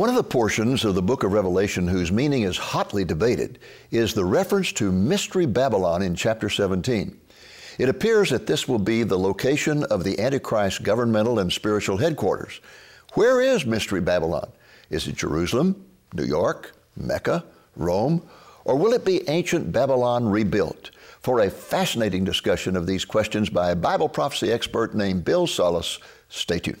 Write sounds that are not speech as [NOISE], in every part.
One of the portions of the book of Revelation whose meaning is hotly debated is the reference to Mystery Babylon in chapter 17. It appears that this will be the location of the Antichrist governmental and spiritual headquarters. Where is Mystery Babylon? Is it Jerusalem, New York, Mecca, Rome, or will it be ancient Babylon rebuilt? For a fascinating discussion of these questions by a Bible prophecy expert named Bill Salus, stay tuned.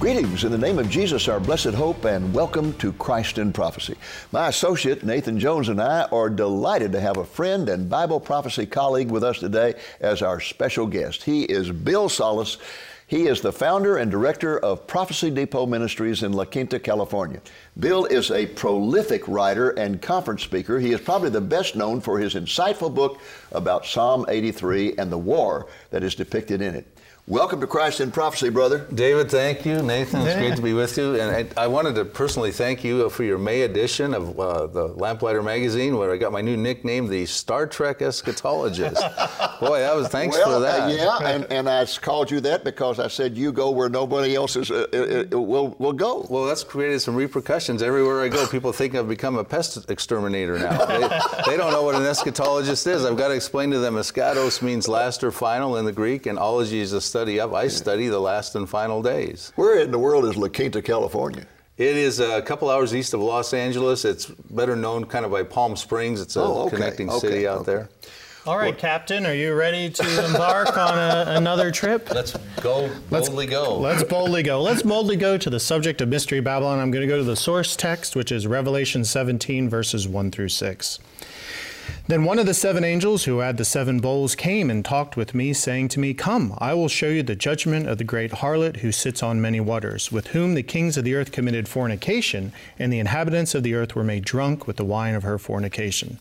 Greetings in the name of Jesus, our blessed hope, and welcome to Christ in Prophecy. My associate, Nathan Jones, and I are delighted to have a friend and Bible prophecy colleague with us today as our special guest. He is Bill Salus. He is the founder and director of Prophecy Depot Ministries in La Quinta, California. Bill is a prolific writer and conference speaker. He is probably the best known for his insightful book about Psalm 83 and the war that is depicted in it. Welcome to Christ in Prophecy, brother. David, thank you. Nathan, it's great to be with you. And I, I, wanted to personally thank you for your May edition of uh, the Lamplighter magazine, where I got my new nickname, the Star Trek Eschatologist. [LAUGHS] Boy, that was thanks well, for that. Uh, yeah, [LAUGHS] and, and I called you that because I said you go where nobody else is, uh, uh, uh, will, will go. Well, that's created some repercussions. Everywhere I go, people think I've become a pest exterminator now. They, [LAUGHS] they don't know what an eschatologist is. I've got to explain to them eschatos means last or final in the Greek, and ology is a study study of. I study the last and final days. Where in the world is La Quinta, California? It is a couple hours east of Los Angeles. It's better known kind of by Palm Springs. It's a oh, okay. connecting okay. city out okay. there. All right, well, Captain, are you ready to embark on a, [LAUGHS] another trip? Let's go boldly let's, go. Let's boldly go. Let's boldly go to the subject of Mystery Babylon. I'm going to go to the source text, which is Revelation 17, verses 1 through 6. Then one of the seven angels who had the seven bowls came and talked with me, saying to me, Come, I will show you the judgment of the great harlot who sits on many waters, with whom the kings of the earth committed fornication, and the inhabitants of the earth were made drunk with the wine of her fornication.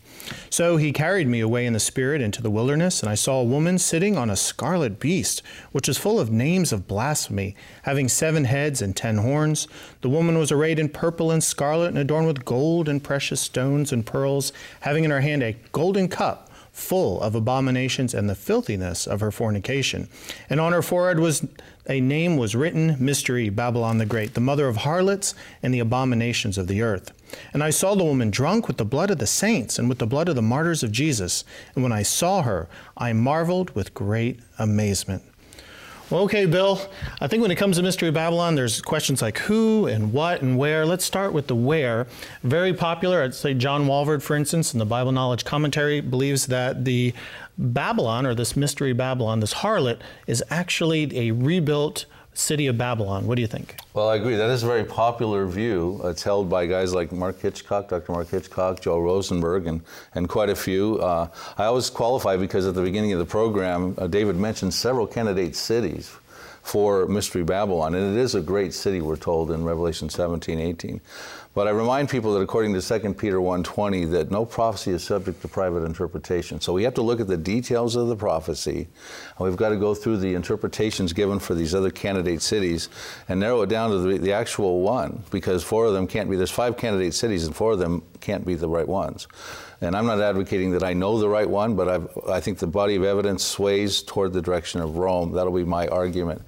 So he carried me away in the spirit into the wilderness, and I saw a woman sitting on a scarlet beast, which was full of names of blasphemy, having seven heads and ten horns. The woman was arrayed in purple and scarlet, and adorned with gold and precious stones and pearls, having in her hand a golden cup full of abominations and the filthiness of her fornication. And on her forehead was a name was written, Mystery, Babylon the Great, the mother of harlots and the abominations of the earth. And I saw the woman drunk with the blood of the saints and with the blood of the martyrs of Jesus. And when I saw her, I marveled with great amazement. Okay, Bill. I think when it comes to Mystery of Babylon, there's questions like who and what and where. Let's start with the where. Very popular. I'd say John Walvoord, for instance, in the Bible Knowledge Commentary, believes that the Babylon, or this Mystery Babylon, this harlot, is actually a rebuilt city of Babylon. What do you think? Well, I agree. That is a very popular view. It's held by guys like Mark Hitchcock, Dr. Mark Hitchcock, Joel Rosenberg, and, and quite a few. Uh, I always qualify because at the beginning of the program, uh, David mentioned several candidate cities for Mystery Babylon, and it is a great city, we're told in Revelation 17, 18. But I remind people that according to 2 Peter 1.20, that no prophecy is subject to private interpretation. So we have to look at the details of the prophecy, and we've got to go through the interpretations given for these other candidate cities and narrow it down to the, the actual one, because four of them can't be, there's five candidate cities, and four of them can't be the right ones. And I'm not advocating that I know the right one, but I've, I think the body of evidence sways toward the direction of Rome. That'll be my argument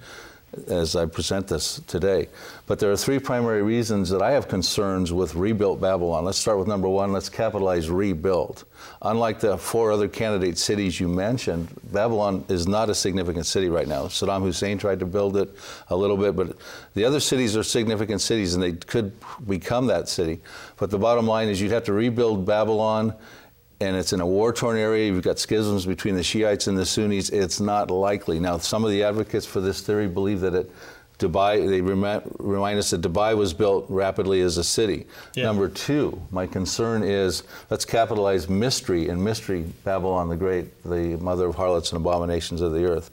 as I present this today. But there are three primary reasons that I have concerns with rebuilt Babylon. Let's start with number one. Let's capitalize rebuilt. Unlike the four other candidate cities you mentioned, Babylon is not a significant city right now. Saddam Hussein tried to build it a little bit, but the other cities are significant cities and they could become that city. But the bottom line is you'd have to rebuild Babylon and it's in a war-torn area. You've got schisms between the Shiites and the Sunnis. It's not likely. Now, some of the advocates for this theory believe that it, Dubai, they remind, remind us that Dubai was built rapidly as a city. Yeah. Number two, my concern is let's capitalize mystery and mystery, Babylon the Great, the mother of harlots and abominations of the earth.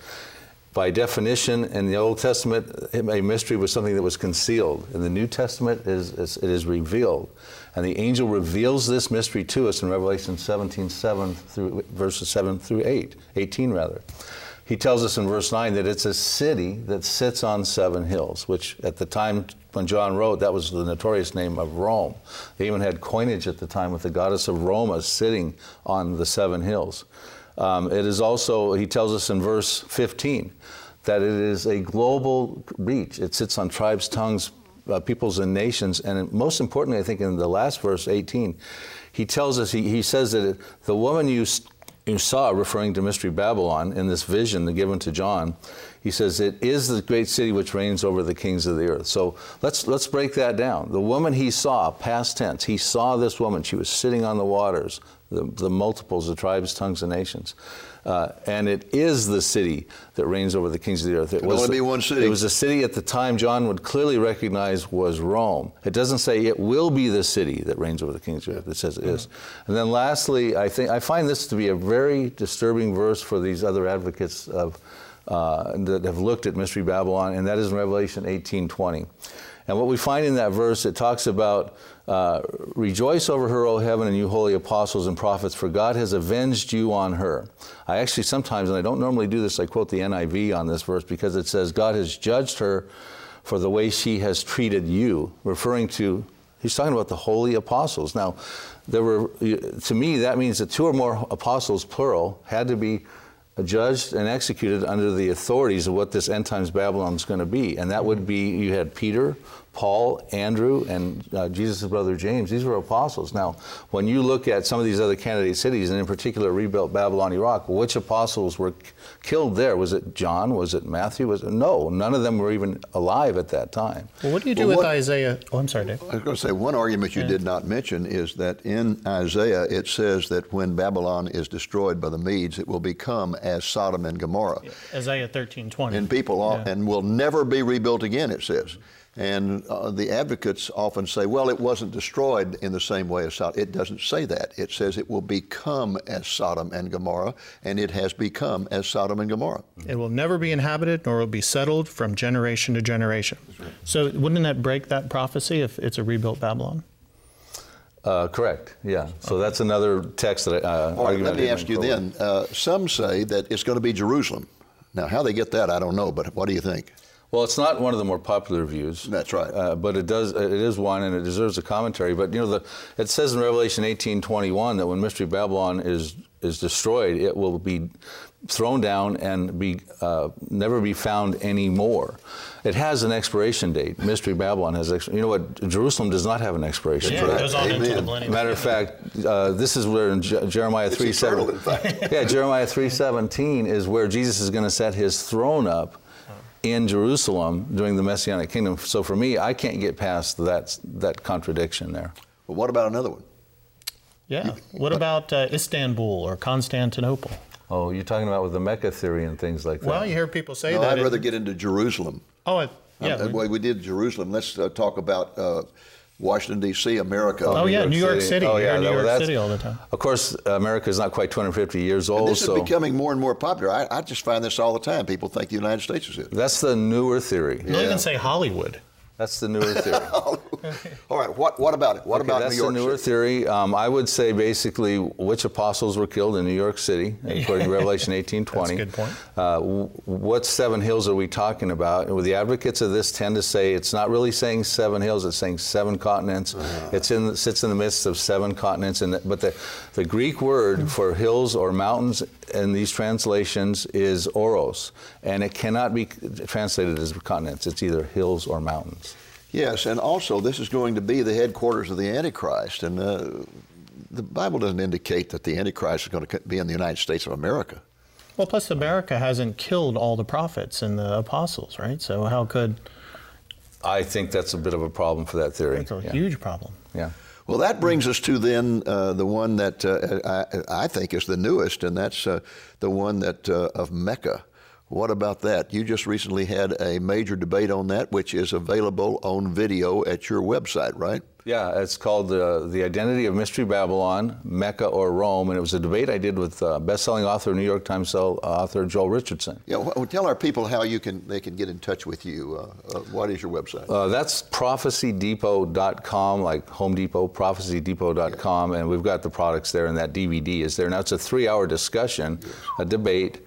by definition, in the Old Testament, a mystery was something that was concealed. In the New Testament, it is, it is revealed. And the angel reveals this mystery to us in Revelation 17, 7 through verses 7 through 8, 18 rather. He tells us in verse 9 that it's a city that sits on seven hills, which at the time when John wrote, that was the notorious name of Rome. They even had coinage at the time with the goddess of Roma sitting on the seven hills. Um, it is also, he tells us in verse 15, that it is a global reach. It sits on tribes, tongues, uh, peoples, and nations. And most importantly, I think in the last verse, 18, he tells us, he, he says that the woman you, you saw, referring to Mystery Babylon in this vision given to John, he says, It is the great city which reigns over the kings of the earth. So let's, let's break that down. The woman he saw, past tense, he saw this woman. She was sitting on the waters, the, the multiples of tribes, tongues, and nations. Uh, and it is the city that reigns over the kings of the earth. It, it was be one city. It was a city at the time John would clearly recognize was Rome. It doesn't say it will be the city that reigns over the kings of the earth. It says it is. And then lastly, I think I find this to be a very disturbing verse for these other advocates of uh, that have looked at Mystery Babylon, and that is in Revelation 18:20. And what we find in that verse, it talks about uh, rejoice over her, O heaven, and you holy apostles and prophets, for God has avenged you on her. I actually sometimes, and I don't normally do this, I quote the NIV on this verse because it says, God has judged her for the way she has treated you, referring to, he's talking about the holy apostles. Now, there were, to me, that means that two or more apostles, plural, had to be judged and executed under the authorities of what this end times Babylon is going to be. And that would be you had Peter, Paul, Andrew, and uh, Jesus' brother James. These were apostles. Now, when you look at some of these other candidate cities, and in particular rebuilt Babylon, Iraq, which apostles were killed there? Was it John? Was it Matthew? Was it? No, none of them were even alive at that time. Well, what do you do well, with what, Isaiah? Oh, I'm sorry, Dave. I was going to say one argument you yeah. did not mention is that in Isaiah it says that when Babylon is destroyed by the Medes, it will become as Sodom and Gomorrah. Yeah. Isaiah 13:20. And people, all, yeah. and will never be rebuilt again. It says. And uh, the advocates often say, well, it wasn't destroyed in the same way as Sodom. It doesn't say that. It says it will become as Sodom and Gomorrah, and it has become as Sodom and Gomorrah. It will never be inhabited, nor will be settled from generation to generation. Right. So, wouldn't that break that prophecy if it's a rebuilt Babylon? Uh, correct. Yeah. So okay. that's another text that. Uh, All right, let me ask you then. Uh, some say that it's going to be Jerusalem. Now, how they get that, I don't know. But what do you think? Well, it's not one of the more popular views. That's right. Uh, but it does. It is one, and it deserves a commentary. But you know, the, it says in Revelation 18:21 that when Mystery Babylon is is destroyed, it will be thrown down and be uh, never be found anymore. It has an expiration date. Mystery Babylon has. You know what? Jerusalem does not have an expiration yeah, date. it goes on Amen. into the millennium. Matter of fact, uh, this is where in Je- Jeremiah 3:7. [LAUGHS] yeah, Jeremiah 3:17 is where Jesus is going to set his throne up in Jerusalem during the Messianic kingdom. So for me, I can't get past that, that contradiction there. Well, what about another one? Yeah. What about uh, Istanbul or Constantinople? Oh, you're talking about with the Mecca theory and things like that. Well, you hear people say no, that. I'd rather get into Jerusalem. Oh, yeah. Um, we, we did Jerusalem. Let's uh, talk about uh, Washington D.C., America. Oh, New yeah, York New York City. City. Oh yeah, New York City all the time. Of course, America is not quite 250 years old. And this so is becoming more and more popular. I, I, just find this all the time. People think the United States is it. That's the newer theory. They'll yeah. even say Hollywood. That's the newer theory. [LAUGHS] All right. What what about it? What okay, about that's New York the newer City? theory. Um, I would say basically which apostles were killed in New York City, according to [LAUGHS] Revelation 18:20. That's a good point. Uh, what seven hills are we talking about? And the advocates of this tend to say it's not really saying seven hills; it's saying seven continents. Uh-huh. It's sits in the midst of seven continents. And but the the Greek word for hills or mountains in these translations is oros, and it cannot be translated as continents. It's either hills or mountains. Yes, and also this is going to be the headquarters of the Antichrist, and uh, the Bible doesn't indicate that the Antichrist is going to be in the United States of America. Well, plus America hasn't killed all the prophets and the apostles, right? So how could? I think that's a bit of a problem for that theory. It's a yeah. huge problem. Yeah. Well, that brings us to then uh, the one that uh, I, I, think is the newest, and that's uh, the one that uh, of Mecca, What about that? You just recently had a major debate on that, which is available on video at your website, right? Yeah, it's called uh, The Identity of Mystery Babylon, Mecca or Rome. And it was a debate I did with uh, best-selling author, New York Times author Joel Richardson. Yeah, well, tell our people how you can they can get in touch with you. Uh, uh what is your website? Uh, that's prophecydepot.com, like Home Depot, prophecydepot.com. And we've got the products there, and that DVD is there. Now, it's a three-hour discussion, yes. a debate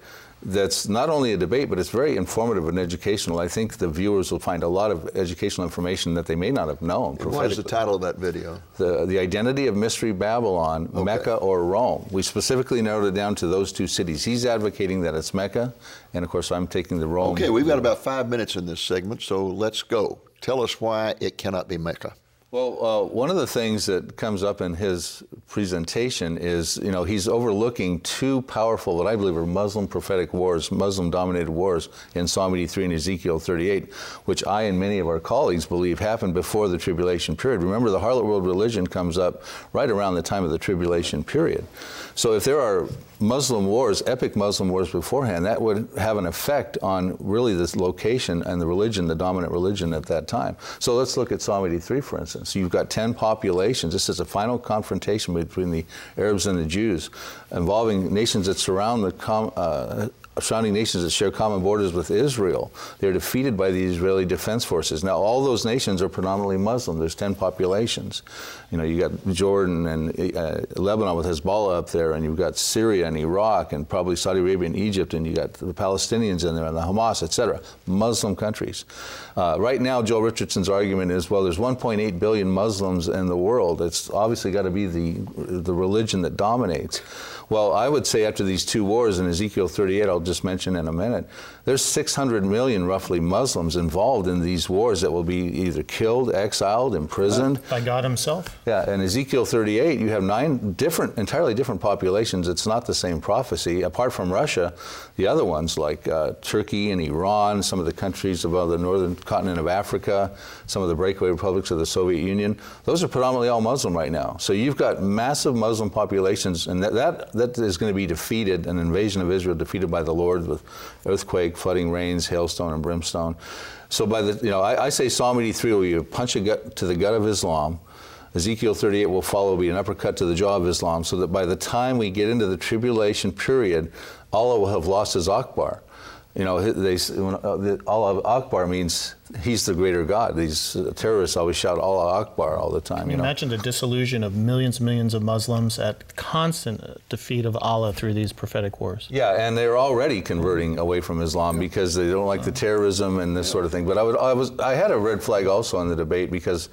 that's not only a debate, but it's very informative and educational. I think the viewers will find a lot of educational information that they may not have known. What is the title of that video? The, the Identity of Mystery Babylon, okay. Mecca or Rome. We specifically narrowed it down to those two cities. He's advocating that it's Mecca, and of course I'm taking the Rome. Okay, we've got about five minutes in this segment, so let's go. Tell us why it cannot be Mecca. Well, uh, one of the things that comes up in his presentation is, you know, he's overlooking two powerful, what I believe are Muslim prophetic wars, Muslim dominated wars in Psalm 83 and Ezekiel 38, which I and many of our colleagues believe happened before the tribulation period. Remember, the harlot world religion comes up right around the time of the tribulation period. So if there are Muslim wars, epic Muslim wars beforehand, that would have an effect on really this location and the religion, the dominant religion at that time. So let's look at Psalm 83, for instance. So you've got 10 populations. This is a final confrontation between the Arabs and the Jews involving nations that surround the uh, surrounding nations that share common borders with Israel. They're defeated by the Israeli Defense Forces. Now, all those nations are predominantly Muslim. There's 10 populations. You know, you got Jordan and uh, Lebanon with Hezbollah up there, and you've got Syria and Iraq, and probably Saudi Arabia and Egypt, and you got the Palestinians in there, and the Hamas, etc. Muslim countries. Uh, right now, Joel Richardson's argument is, well, there's 1.8 billion Muslims in the world. It's obviously got to be the the religion that dominates. Well, I would say after these two wars in Ezekiel 38, I'll just mention in a minute, there's 600 million roughly Muslims involved in these wars that will be either killed, exiled, imprisoned. By God Himself? Yeah, in Ezekiel 38, you have nine different, entirely different populations. It's not the same prophecy. Apart from Russia, the other ones like uh, Turkey and Iran, some of the countries of the northern continent of Africa, some of the breakaway republics of the Soviet Union, those are predominantly all Muslim right now. So you've got massive Muslim populations, and that, that, that is going to be defeated, an invasion of Israel defeated by the Lord with earthquake, flooding, rains, hailstone, and brimstone. So by the, you know, I, I say Psalm 83 will a punch a gut to the gut of Islam. Ezekiel 38 will follow, be an uppercut to the jaw of Islam, so that by the time we get into the tribulation period, Allah will have lost his Akbar. You know, they, uh, Allah Akbar means he's the greater God. These uh, terrorists always shout Allah Akbar all the time. You, you imagine the disillusion of millions and millions of Muslims at constant uh, defeat of Allah through these prophetic wars. Yeah, and they're already converting away from Islam because they don't like the terrorism and this sort of thing. But I, would, I was, I had a red flag also in the debate because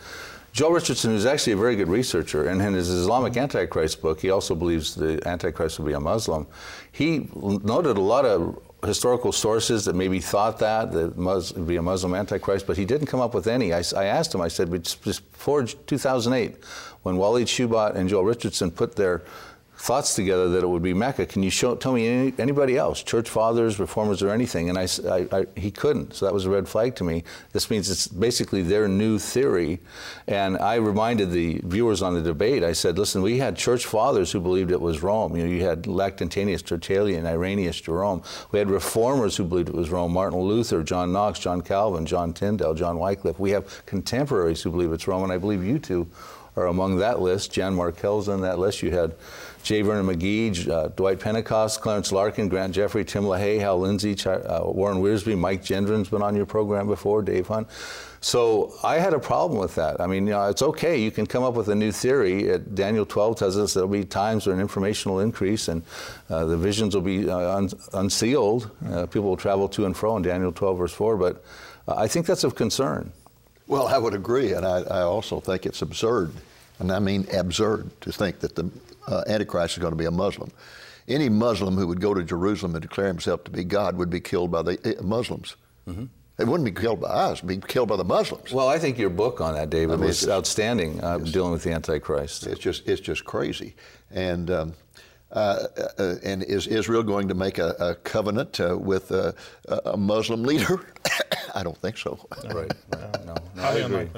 Joel Richardson is actually a very good researcher, and in his Islamic Antichrist book, he also believes the Antichrist will be a Muslim. He noted a lot of historical sources that maybe thought that, that Mus- would be a Muslim Antichrist, but he didn't come up with any. I, I asked him, I said, before 2008, when Walid Shoebat and Joel Richardson put their thoughts together that it would be Mecca. Can you show, tell me any, anybody else, church fathers, reformers, or anything? And I, I, I, he couldn't. So that was a red flag to me. This means it's basically their new theory. And I reminded the viewers on the debate, I said, listen, we had church fathers who believed it was Rome. You know, you had Lactantius, Tertullian, Irenaeus, Jerome. We had reformers who believed it was Rome, Martin Luther, John Knox, John Calvin, John Tyndale, John Wycliffe. We have contemporaries who believe it's Rome, and I believe you two are among that list. Jan Markell's on that list. You had J. Vernon McGee, uh, Dwight Pentecost, Clarence Larkin, Grant Jeffrey, Tim LaHaye, Hal Lindsey, uh, Warren Wiersbe, Mike Gendron's been on your program before, Dave Hunt. So I had a problem with that. I mean, you know, it's okay. You can come up with a new theory. It, Daniel 12 tells us there'll be times where an informational increase and uh, the visions will be uh, un- unsealed. Uh, people will travel to and fro in Daniel 12 verse 4. But uh, I think that's of concern. Well, I would agree, and I, I also think it's absurd, and I mean absurd, to think that the uh, Antichrist is going to be a Muslim. Any Muslim who would go to Jerusalem and declare himself to be God would be killed by the uh, Muslims. Mm-hmm. It wouldn't be killed by us; be killed by the Muslims. Well, I think your book on that, David, I mean, was just, outstanding, uh, dealing with the Antichrist. It's just it's just crazy, and. Um, uh, uh, and is Israel going to make a, a covenant uh, with a, a, Muslim leader? [LAUGHS] I don't think so. [LAUGHS] right. right. No, no I agree.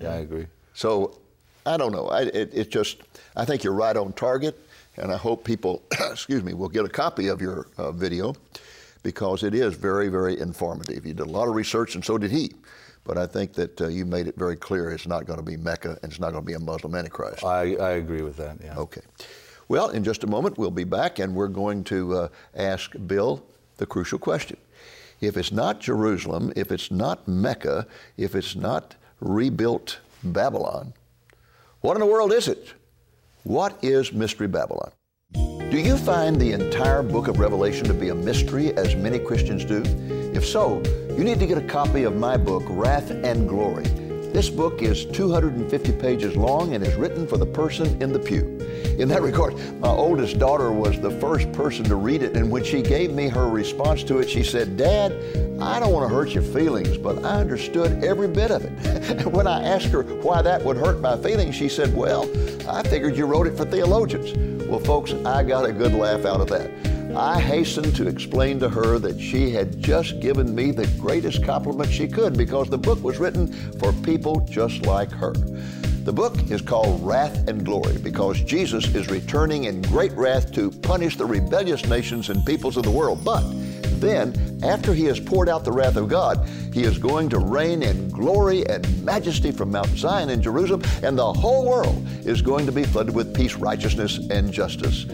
Yeah, I agree. So I don't know. I, it, it, just I think you're right on target, and I hope people, [CLEARS THROAT] excuse me, will get a copy of your uh, video because it is very, very informative. You did a lot of research, and so did he. But I think that uh, you made it very clear it's not going to be Mecca and it's not going to be a Muslim Antichrist. I, I agree with that, yeah. Okay. Well, in just a moment, we'll be back and we're going to uh, ask Bill the crucial question. If it's not Jerusalem, if it's not Mecca, if it's not rebuilt Babylon, what in the world is it? What is Mystery Babylon? Do you find the entire book of Revelation to be a mystery, as many Christians do? If so, you need to get a copy of my book, Wrath and Glory. This book is 250 pages long and is written for the person in the pew. In that [LAUGHS] regard, my oldest daughter was the first person to read it, and when she gave me her response to it, she said, Dad, I don't want to hurt your feelings, but I understood every bit of it. [LAUGHS] when I asked her why that would hurt my feelings, she said, Well, I figured you wrote it for theologians. Well, folks, I got a good laugh out of that. I hastened to explain to her that she had just given me the greatest compliment she could because the book was written for people just like her. The book is called Wrath and Glory because Jesus is returning in great wrath to punish the rebellious nations and peoples of the world. But then, after he has poured out the wrath of God, he is going to reign in glory and majesty from Mount Zion in Jerusalem, and the whole world is going to be flooded with peace, righteousness, and justice.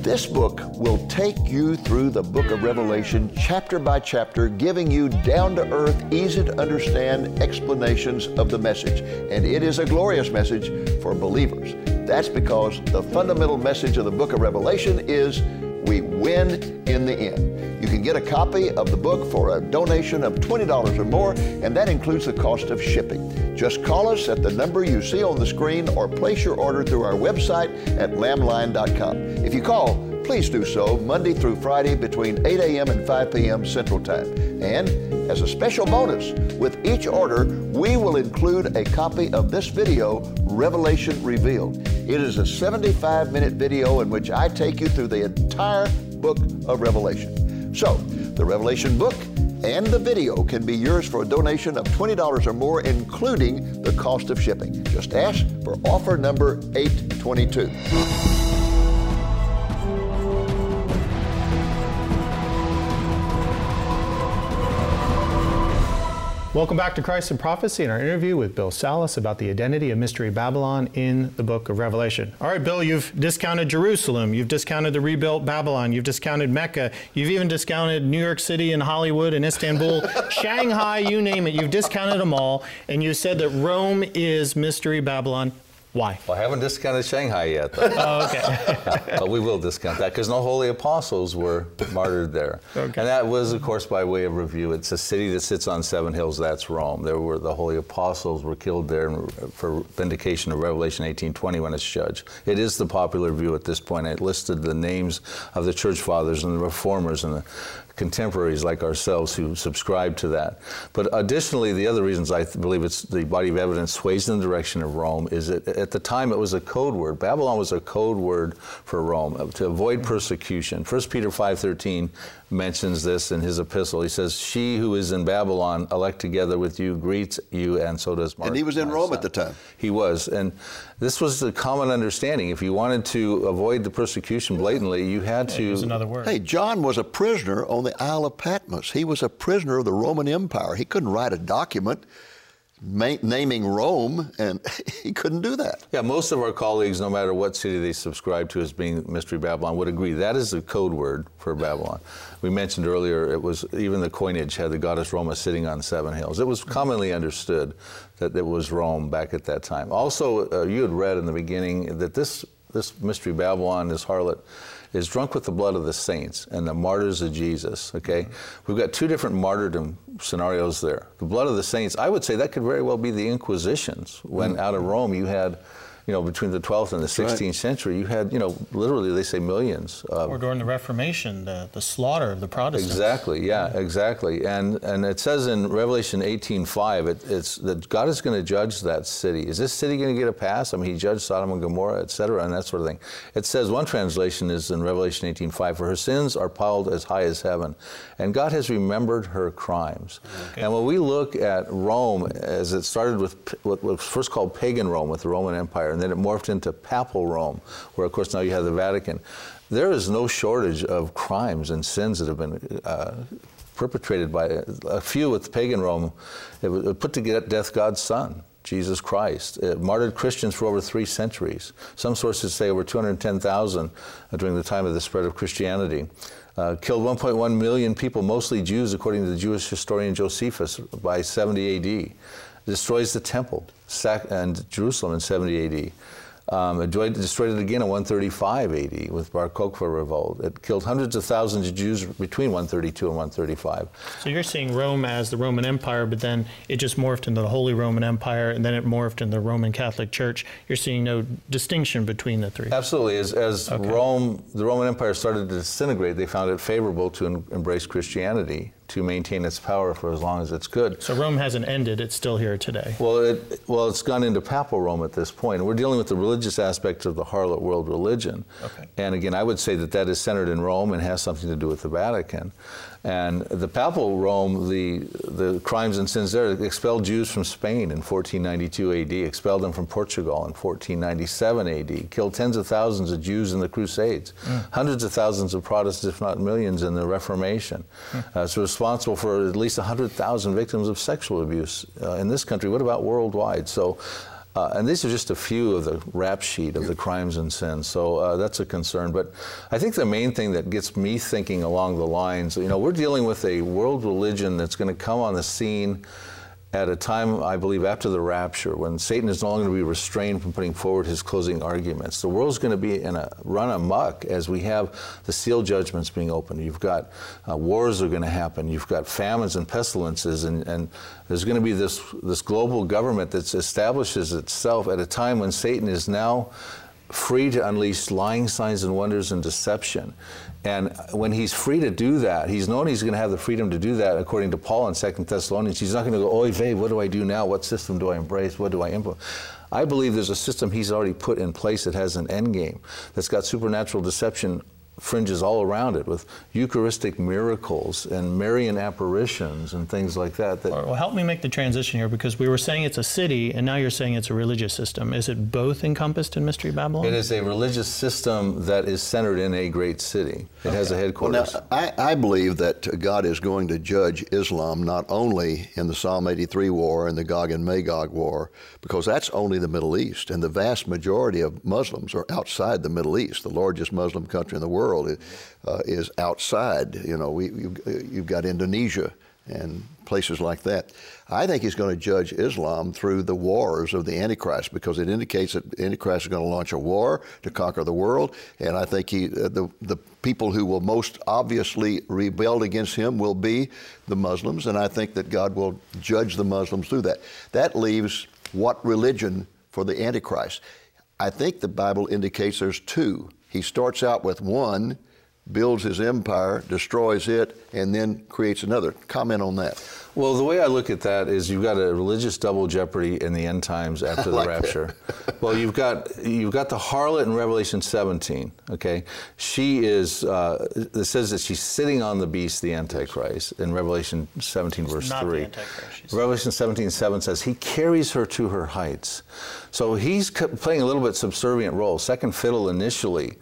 This book will take you through the book of Revelation chapter by chapter, giving you down to earth, easy to understand explanations of the message. And it is a glorious message for believers. That's because the fundamental message of the book of Revelation is we win in the end. You can get a copy of the book for a donation of $20 or more, and that includes the cost of shipping. Just call us at the number you see on the screen or place your order through our website at lamblion.com. If you call, please do so Monday through Friday between 8 a.m. and 5 p.m. Central Time. And as a special bonus, with each order, we will include a copy of this video, Revelation Revealed. It is a 75 minute video in which I take you through the entire book of Revelation. So, the Revelation book and the video can be yours for a donation of $20 or more, including the cost of shipping. Just ask for offer number 822. Welcome back to Christ in Prophecy and our interview with Bill Salus about the identity of Mystery Babylon in the book of Revelation. All right, Bill, you've discounted Jerusalem, you've discounted the rebuilt Babylon, you've discounted Mecca, you've even discounted New York City and Hollywood and Istanbul, [LAUGHS] Shanghai, you name it. You've discounted them all, and you said that Rome is Mystery Babylon. Why? Well, I haven't discounted Shanghai yet, though. [LAUGHS] Oh, okay. [LAUGHS] but we will discount that because no holy apostles were martyred there. Okay. And that was, of course, by way of review. It's a city that sits on seven hills. That's Rome. There were the holy apostles were killed there for vindication of Revelation 18:20 when it's judged. It is the popular view at this point. It listed the names of the church fathers and the reformers and the contemporaries like ourselves who subscribe to that. But additionally, the other reasons I believe it's the body of evidence sways in the direction of Rome is that at the time it was a code word. Babylon was a code word for Rome uh, to avoid persecution. 1 Peter 5:13 mentions this in his epistle. He says, "She who is in Babylon, elect together with you, greets you, and so does Mark." And he was in Rome son. at the time. He was, and this was the common understanding. If you wanted to avoid the persecution blatantly, you had to. Use another word. Hey, John was a prisoner on the Isle of Patmos. He was a prisoner of the Roman Empire. He couldn't write a document ma- naming Rome, and [LAUGHS] he couldn't do that. Yeah, most of our colleagues, no matter what city they subscribe to as being Mystery Babylon, would agree that is the code word for Babylon. We mentioned earlier it was even the coinage had the goddess Roma sitting on seven hills. It was commonly understood that it was Rome back at that time. Also, uh, you had read in the beginning that this this Mystery Babylon, this harlot, is drunk with the blood of the saints and the martyrs of Jesus. Okay, we've got two different martyrdom scenarios there. The blood of the saints, I would say that could very well be the Inquisitions. When mm. out of Rome you had, you know, between the 12th and the 16th right. century, you had, you know, literally they say millions. Of, Or during the Reformation, the, the slaughter of the Protestants. Exactly. Yeah. Exactly. And and it says in Revelation 18:5, it, it's that God is going to judge that city. Is this city going to get a pass? I mean, He judged Sodom and Gomorrah, et cetera, and that sort of thing. It says one translation is in Revelation 18:5, for her sins are piled as high as heaven, and God has remembered her crimes. And when we look at Rome, as it started with what was first called pagan Rome, with the Roman Empire, and then it morphed into Papal Rome, where of course now you have the Vatican. There is no shortage of crimes and sins that have been uh, perpetrated by a few with pagan Rome. It was put to death God's Son. Jesus Christ. It martyred Christians for over three centuries. Some sources say over 210,000 during the time of the spread of Christianity. Uh, killed 1.1 million people, mostly Jews, according to the Jewish historian Josephus, by 70 AD. Destroys the temple and Jerusalem in 70 AD. Um, it destroyed it again in 135 AD with Bar Kokhba revolt. It killed hundreds of thousands of Jews between 132 and 135. So you're seeing Rome as the Roman Empire, but then it just morphed into the Holy Roman Empire, and then it morphed into the Roman Catholic Church. You're seeing no distinction between the three. Absolutely. As, as okay. Rome, the Roman Empire started to disintegrate, they found it favorable to em- embrace Christianity to maintain its power for as long as it's good. So Rome hasn't ended; it's still here today. Well, it, well, it's gone into papal Rome at this point. We're dealing with the religious aspect of the harlot world religion. Okay. And again, I would say that that is centered in Rome and has something to do with the Vatican. And the papal Rome, the, the crimes and sins there, expelled Jews from Spain in 1492 AD, expelled them from Portugal in 1497 AD, killed tens of thousands of Jews in the Crusades, mm. hundreds of thousands of Protestants, if not millions, in the Reformation. Mm. Uh, it's responsible for at least 100,000 victims of sexual abuse uh, in this country. What about worldwide? So uh, and these are just a few of the rap sheet of the crimes and sins. So uh, that's a concern. But I think the main thing that gets me thinking along the lines, you know, we're dealing with a world religion that's going to come on the scene at a time, I believe, after the rapture, when Satan is no longer going to be restrained from putting forward his closing arguments. The world's going to be in a run amok as we have the seal judgments being opened. You've got uh, wars are going to happen. You've got famines and pestilences, and, and there's going to be this this global government that establishes itself at a time when Satan is now free to unleash lying signs and wonders and deception. And when he's free to do that, he's known he's going to have the freedom to do that, according to Paul in Second Thessalonians. He's not going to go, oy vey, what do I do now? What system do I embrace? What do I implement? I believe there's a system he's already put in place that has an end game, that's got supernatural deception fringes all around it with Eucharistic miracles and Marian apparitions and things like that. that well, help me make the transition here because we were saying it's a city and now you're saying it's a religious system. Is it both encompassed in Mystery Babylon? It is a religious system that is centered in a great city. It okay. has a headquarters. Well, now, I, I believe that God is going to judge Islam not only in the Psalm 83 war and the Gog and Magog war, because that's only the Middle East, and the vast majority of Muslims are outside the Middle East, the largest Muslim country in the world world uh, is outside. You know, we, you, you've got Indonesia and places like that. I think he's going to judge Islam through the wars of the Antichrist because it indicates that Antichrist is going to launch a war to conquer the world, and I think he, uh, the the people who will most obviously rebel against him will be the Muslims, and I think that God will judge the Muslims through that. That leaves what religion for the Antichrist? I think the Bible indicates there's two. He starts out with one, builds his empire, destroys it, and then creates another. Comment on that. Well, the way I look at that is you've got a religious double jeopardy in the end times after the [LAUGHS] like rapture. well, you've got you've got the harlot in Revelation 17. Okay, she is. Uh, it says that she's sitting on the beast, the Antichrist, in Revelation 17, verse three. Revelation 17, 7 says he carries her to her heights. So he's playing a little bit subservient role, second fiddle initially,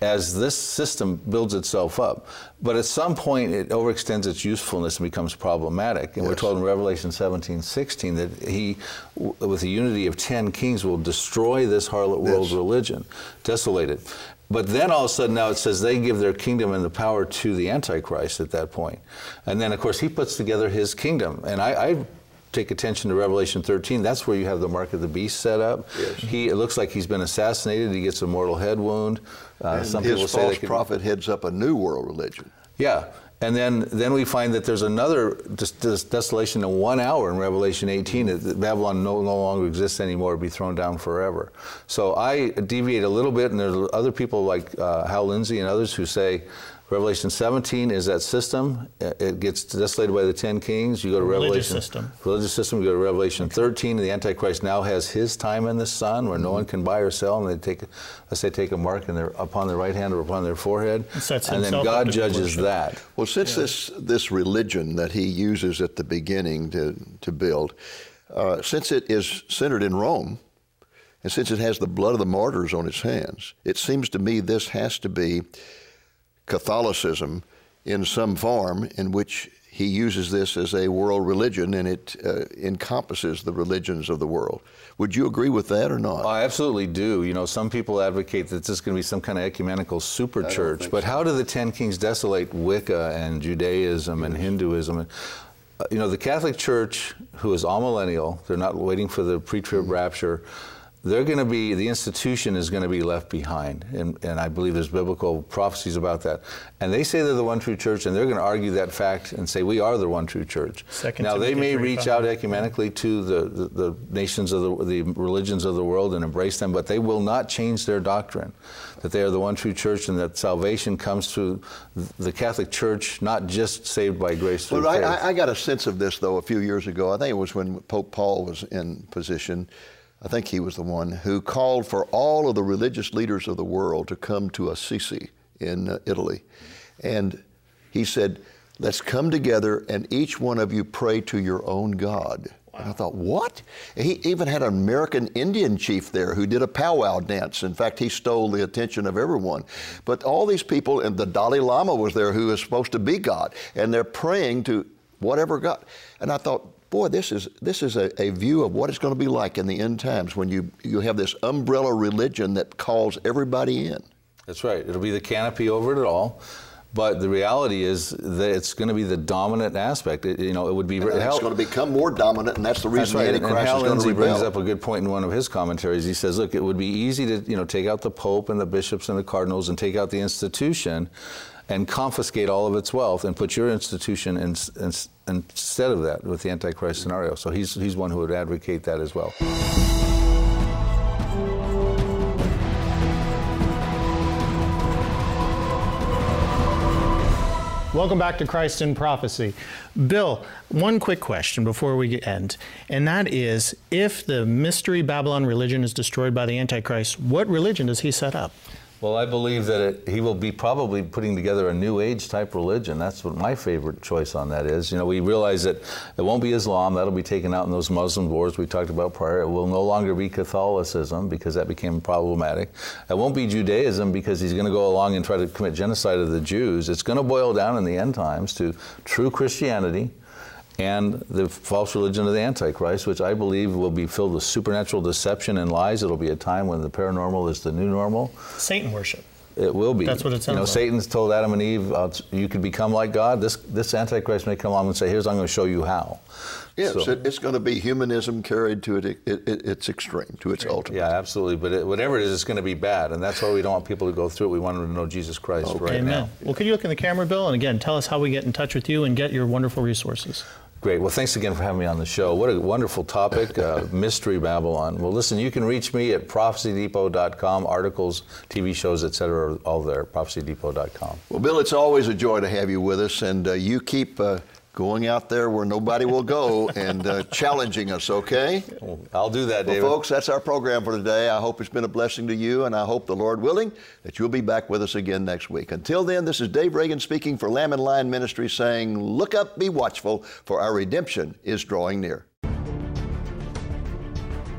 as this system builds itself up. But at some point, it overextends its usefulness and becomes problematic. And yes. we're told in Revelation 17, 16 that he, with the unity of 10 kings, will destroy this harlot world yes. religion, desolate it. But then all of a sudden now it says they give their kingdom and the power to the Antichrist at that point. And then, of course, he puts together his kingdom. And I, I take attention to Revelation 13, that's where you have the mark of the beast set up. Yes. He it looks like he's been assassinated. He gets a mortal head wound. Uh, some his people say false prophet heads up a new world religion. Yeah. And then, then we find that there's another des- des- desolation in one hour in Revelation 18 that Babylon no, no longer exists anymore, be thrown down forever. So I deviate a little bit, and there's other people like uh, Hal Lindsey and others who say Revelation 17 is that system. It gets desolated by the ten kings. You go to religious Revelation system. Religious system. You go to Revelation okay. 13. The Antichrist now has his time in the sun, where mm-hmm. no one can buy or sell, and they take, let's say, take a mark in their upon their right hand or upon their forehead, and then God judges that. Well, since yeah. this this religion that He uses at the beginning to to build, uh, since it is centered in Rome, And since it has the blood of the martyrs on its hands, it seems to me this has to be Catholicism in some form in which he uses this as a world religion and it uh, encompasses the religions of the world. Would you agree with that or not? I absolutely do. You know, some people advocate that this is going to be some kind of ecumenical super church, but so. how do the Ten Kings desolate Wicca and Judaism and Hinduism? Uh, you know, the Catholic Church, who is amillennial, they're not waiting for the pre-trib mm-hmm. rapture they're going to be, the institution is going to be left behind. And, and I believe there's biblical prophecies about that. And they say they're the one true church, and they're going to argue that fact and say, we are the one true church. Second now, they may reach out ecumenically to the, the, the, nations of the, the religions of the world and embrace them, but they will not change their doctrine that they are the one true church and that salvation comes through the Catholic Church, not just saved by grace through well, faith. I, I got a sense of this, though, a few years ago. I think it was when Pope Paul was in position I think he was the one who called for all of the religious leaders of the world to come to Assisi in uh, Italy. And he said, Let's come together and each one of you pray to your own God. Wow. And I thought, what? he even had an American Indian chief there who did a powwow dance. In fact, he stole the attention of everyone. But all these people, and the Dalai Lama was there who is supposed to be God, and they're praying to whatever God. And I thought, boy, this is this is a, a view of what it's going to be like in the end times when you you have this umbrella religion that calls everybody in. That's right. It'll be the canopy over it all. But the reality is that it's going to be the dominant aspect. It, you know, it would be. And it's going to become more dominant, and that's the reason that's right. Antichrist and Hal is going Lindsey brings up a good point in one of his commentaries. He says, "Look, it would be easy to you know take out the Pope and the bishops and the cardinals and take out the institution, and confiscate all of its wealth and put your institution in, in, instead of that with the Antichrist scenario. So he's, he's one who would advocate that as well. Welcome back to Christ in Prophecy. Bill, one quick question before we end, and that is if the mystery Babylon religion is destroyed by the Antichrist, what religion does he set up? Well, I believe that it, he will be probably putting together a new age type religion. That's what my favorite choice on that is. You know, we realize that it won't be Islam. That'll be taken out in those Muslim wars we talked about prior. It will no longer be Catholicism because that became problematic. It won't be Judaism because he's going to go along and try to commit genocide of the Jews. It's going to boil down in the end times to true Christianity and the false religion of the Antichrist, which I believe will be filled with supernatural deception and lies. It'll be a time when the paranormal is the new normal. Satan worship. It will be. That's what it sounds You know, like. Satan's told Adam and Eve, uh, "You could become like God." This this Antichrist may come along and say, "Here's I'm going to show you how." Yes, so, it, it's going to be humanism carried to it, it, it, its extreme, to its ultimate. Yeah, absolutely. But it, whatever it is, it's going to be bad, and that's why we don't want people to go through it. We want them to know Jesus Christ okay. right Amen. now. Well, could you look in the camera, Bill, and again tell us how we get in touch with you and get your wonderful resources? Great. Well, thanks again for having me on the show. What a wonderful topic, uh, Mystery Babylon. Well, listen, you can reach me at prophecydepot.com, articles, TV shows, etc., all there, prophecydepot.com. Well, Bill, it's always a joy to have you with us, and uh, you keep uh, going out there where nobody will go and uh, challenging us, okay? I'll do that, David. Well, folks, that's our program for today. I hope it's been a blessing to you, and I hope the Lord willing that you'll be back with us again next week. Until then, this is Dave Reagan speaking for Lamb and Lion Ministry saying, Look up, be watchful, for our redemption is drawing near.